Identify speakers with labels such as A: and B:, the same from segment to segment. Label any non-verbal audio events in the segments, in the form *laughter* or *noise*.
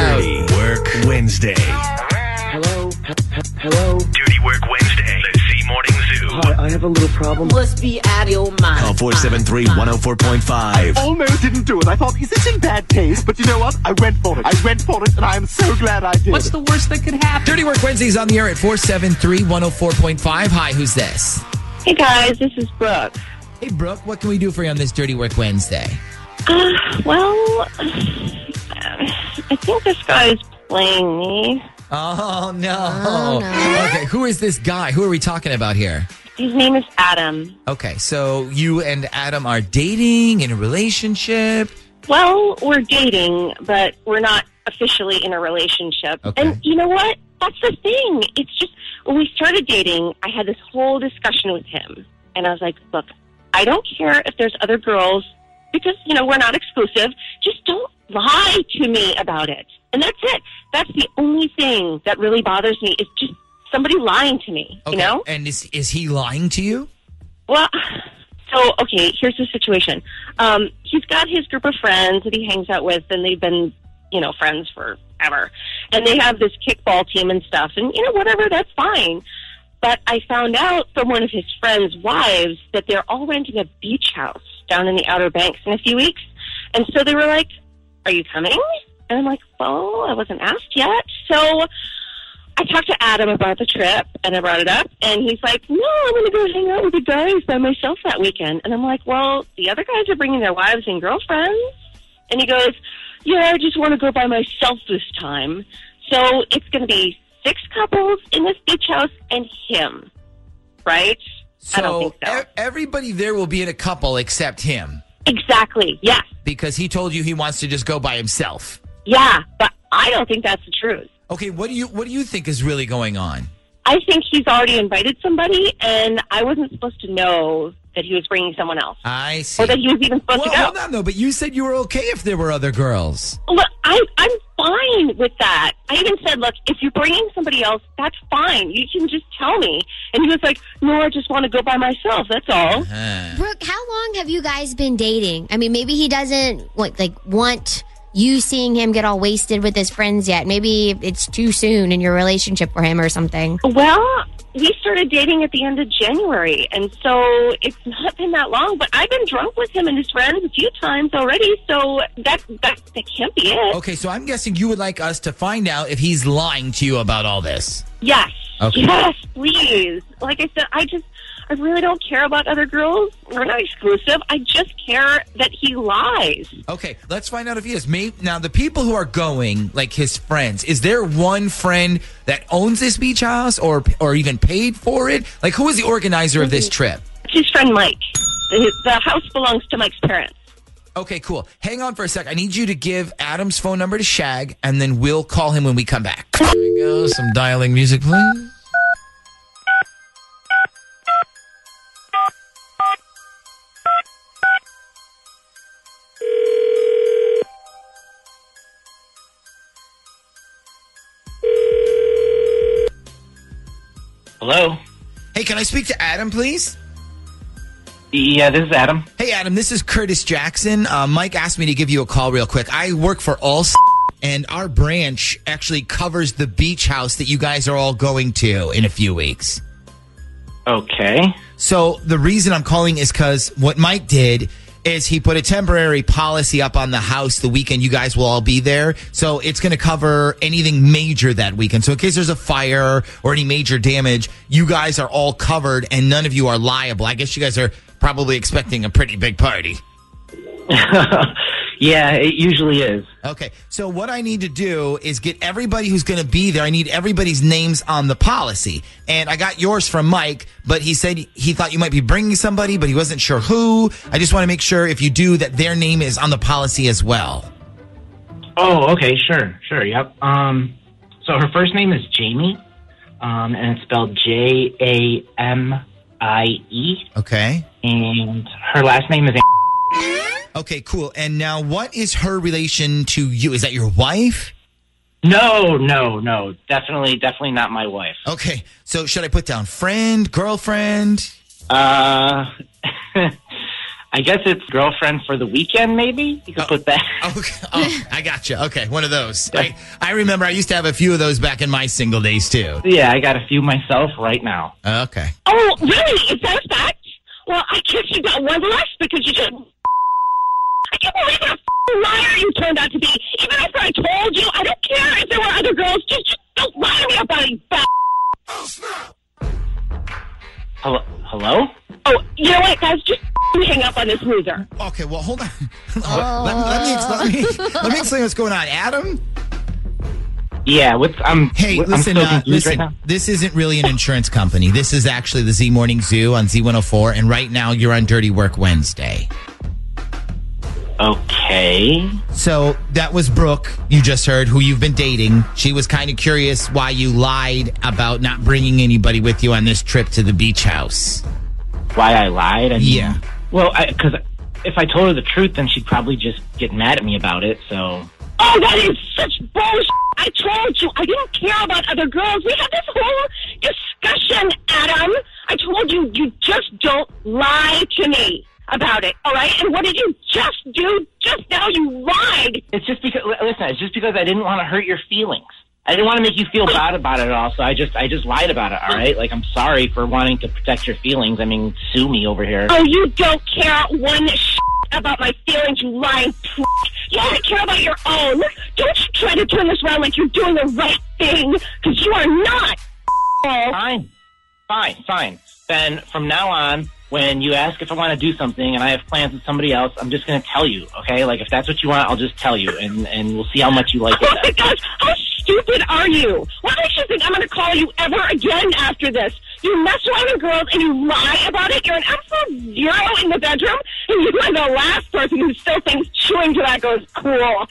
A: Dirty Work Wednesday.
B: Hello? H- h- hello?
A: Dirty Work Wednesday. The Z Morning Zoo.
B: Hi, I have a little problem.
C: must be out of your mind.
A: Call 473 104.5.
D: almost didn't do it. I thought, is this in bad taste? But you know what? I went for it. I went for it, and I am so glad I did.
C: What's the worst that could happen?
E: Dirty Work Wednesdays on the air at 473 104.5. Hi, who's this?
F: Hey guys, this is Brooke.
E: Hey, Brooke, what can we do for you on this Dirty Work Wednesday?
F: Uh, well, I think this guy is playing me.
E: Oh, oh, no. Okay, who is this guy? Who are we talking about here?
F: His name is Adam.
E: Okay, so you and Adam are dating in a relationship.
F: Well, we're dating, but we're not officially in a relationship.
E: Okay.
F: And you know what? That's the thing. It's just when we started dating, I had this whole discussion with him, and I was like, "Look, I don't care if there's other girls because you know we're not exclusive. Just don't lie to me about it." And that's it. That's the only thing that really bothers me is just somebody lying to me.
E: Okay,
F: You know?
E: and is, is he lying to you?
F: Well, so okay, here's the situation. Um, he's got his group of friends that he hangs out with, and they've been, you know, friends forever. And they have this kickball team and stuff, and you know, whatever, that's fine. But I found out from one of his friends' wives that they're all renting a beach house down in the Outer Banks in a few weeks, and so they were like, "Are you coming?" And I'm like, "Well, I wasn't asked yet." So I talked to Adam about the trip and I brought it up and he's like, no, I'm going to go hang out with the guys by myself that weekend. And I'm like, well, the other guys are bringing their wives and girlfriends. And he goes, yeah, I just want to go by myself this time. So it's going to be six couples in this beach house and him, right? I don't think so.
E: e- everybody there will be in a couple except him
F: exactly. Yes.
E: Because he told you he wants to just go by himself.
F: Yeah. But I don't think that's the truth.
E: Okay, what do you what do you think is really going on?
F: I think he's already invited somebody and I wasn't supposed to know that he was bringing someone else.
E: I see.
F: or that he was even supposed
E: well,
F: to go.
E: hold on though, but you said you were okay if there were other girls.
F: Look, I, I'm fine with that. I even said, look, if you're bringing somebody else, that's fine. You can just tell me. And he was like, no, I just want to go by myself. That's all. Uh-huh.
G: Brooke, how long have you guys been dating? I mean, maybe he doesn't like, like want you seeing him get all wasted with his friends yet. Maybe it's too soon in your relationship for him or something.
F: Well, we started dating at the end of January, and so it's not been that long. But I've been drunk with him and his friends a few times already, so that that, that can't be it.
E: Okay, so I'm guessing you would like us to find out if he's lying to you about all this.
F: Yes,
E: Okay.
F: yes, please. Like I said, I just. I really don't care about other girls. We're not exclusive. I just care that he lies.
E: Okay, let's find out if he is. May now the people who are going, like his friends, is there one friend that owns this beach house or or even paid for it? Like who is the organizer of this mm-hmm. trip?
F: It's his friend Mike. The, the house belongs to Mike's parents.
E: Okay, cool. Hang on for a sec. I need you to give Adam's phone number to Shag, and then we'll call him when we come back. There we go. Some dialing music, please.
H: Hello.
E: Hey, can I speak to Adam, please?
H: Yeah, this is Adam.
E: Hey, Adam, this is Curtis Jackson. Uh, Mike asked me to give you a call real quick. I work for All, and our branch actually covers the beach house that you guys are all going to in a few weeks.
H: Okay.
E: So the reason I'm calling is because what Mike did is he put a temporary policy up on the house the weekend you guys will all be there. So it's going to cover anything major that weekend. So in case there's a fire or any major damage, you guys are all covered and none of you are liable. I guess you guys are probably expecting a pretty big party. *laughs*
H: yeah, it usually is.
E: Okay. So what I need to do is get everybody who's going to be there. I need everybody's names on the policy. And I got yours from Mike, but he said he thought you might be bringing somebody, but he wasn't sure who. I just want to make sure if you do that their name is on the policy as well.
H: Oh, okay, sure, sure, yep. Um, so her first name is Jamie, um, and it's spelled J A M I E,
E: Okay.
H: and her last name is.
E: Okay, cool. And now, what is her relation to you? Is that your wife?
H: No, no, no, definitely, definitely not my wife.
E: Okay, so should I put down friend, girlfriend?
H: Uh, *laughs* I guess it's girlfriend for the weekend. Maybe you could put that. *laughs*
E: Okay. Oh, I gotcha. Okay, one of those. I, I remember I used to have a few of those back in my single days too.
H: Yeah, I got a few myself right now.
E: Okay.
F: Oh, really? Is that a fact? Well, I guess you got one less because you just. I can't believe what a f***ing liar you turned out to be. Even after I told you, I don't care if there were other girls. Just, just don't lie to me about it, you fat.
H: Hello, hello.
F: Oh, you know what, guys? Just hang up on this loser.
E: Okay, well, hold on. *laughs* let, let me, ex- let, me, let me explain what's going on. Adam?
H: Yeah, what's I'm.
E: Hey,
H: I'm
E: listen,
H: so
E: uh, listen.
H: right now.
E: this isn't really an insurance company. This is actually the Z Morning Zoo on Z104, and right now you're on Dirty Work Wednesday.
H: Okay.
E: So that was Brooke, you just heard, who you've been dating. She was kind of curious why you lied about not bringing anybody with you on this trip to the beach house.
H: Why I lied? I mean,
E: Yeah.
H: Well, because if I told her the truth, then she'd probably just get mad at me about it. So.
F: Oh, that is such bullshit. I told you, I didn't care about other girls. We had this whole discussion, Adam. I told you, you just don't lie to me about it, all right? And what did you just do? Just now you lied.
H: It's just because listen, it's just because I didn't want to hurt your feelings. I didn't want to make you feel bad about it at all, so I just I just lied about it, all right? Like I'm sorry for wanting to protect your feelings. I mean, sue me over here.
F: Oh, you don't care one shit about my feelings, you lying prick. You only care about your own. Don't you try to turn this around like you're doing the right thing, because you are not.
H: Fine. Fine, fine. Then from now on, when you ask if I want to do something and I have plans with somebody else, I'm just going to tell you, okay? Like if that's what you want, I'll just tell you and and we'll see how much you like
F: Oh
H: it.
F: my gosh, how stupid are you? What makes you think I'm going to call you ever again after this? You mess around with girls and you lie about it. You're an absolute zero in the bedroom, and you are the last person who still thinks chewing tobacco is cool.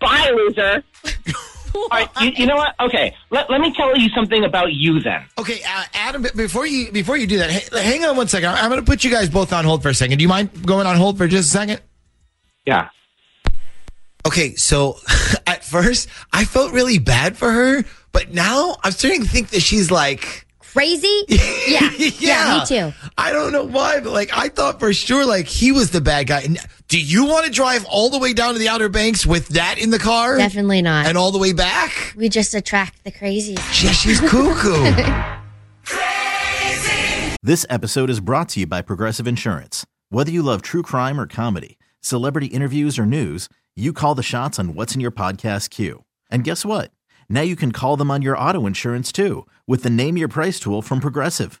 F: Bye, loser. *laughs*
H: All right, you, you know what? Okay, let, let me tell you something about you then.
E: Okay, uh, Adam, before you before you do that, hey, hang on one second. I'm going to put you guys both on hold for a second. Do you mind going on hold for just a second?
H: Yeah.
E: Okay, so *laughs* at first I felt really bad for her, but now I'm starting to think that she's like
G: Crazy? *laughs* Yeah. Yeah. me too.
E: I don't know why, but like I thought for sure like he was the bad guy. And do you want to drive all the way down to the Outer Banks with that in the car?
G: Definitely not.
E: And all the way back?
G: we just attract the crazies.
E: Yeah, she's cuckoo. *laughs*
I: This episode is brought to you by Progressive Insurance. Whether you love true crime or comedy, celebrity interviews or news, you call the shots on what's in your podcast queue. And guess what? Now you can call them on your auto insurance too with the Name Your Price tool from Progressive.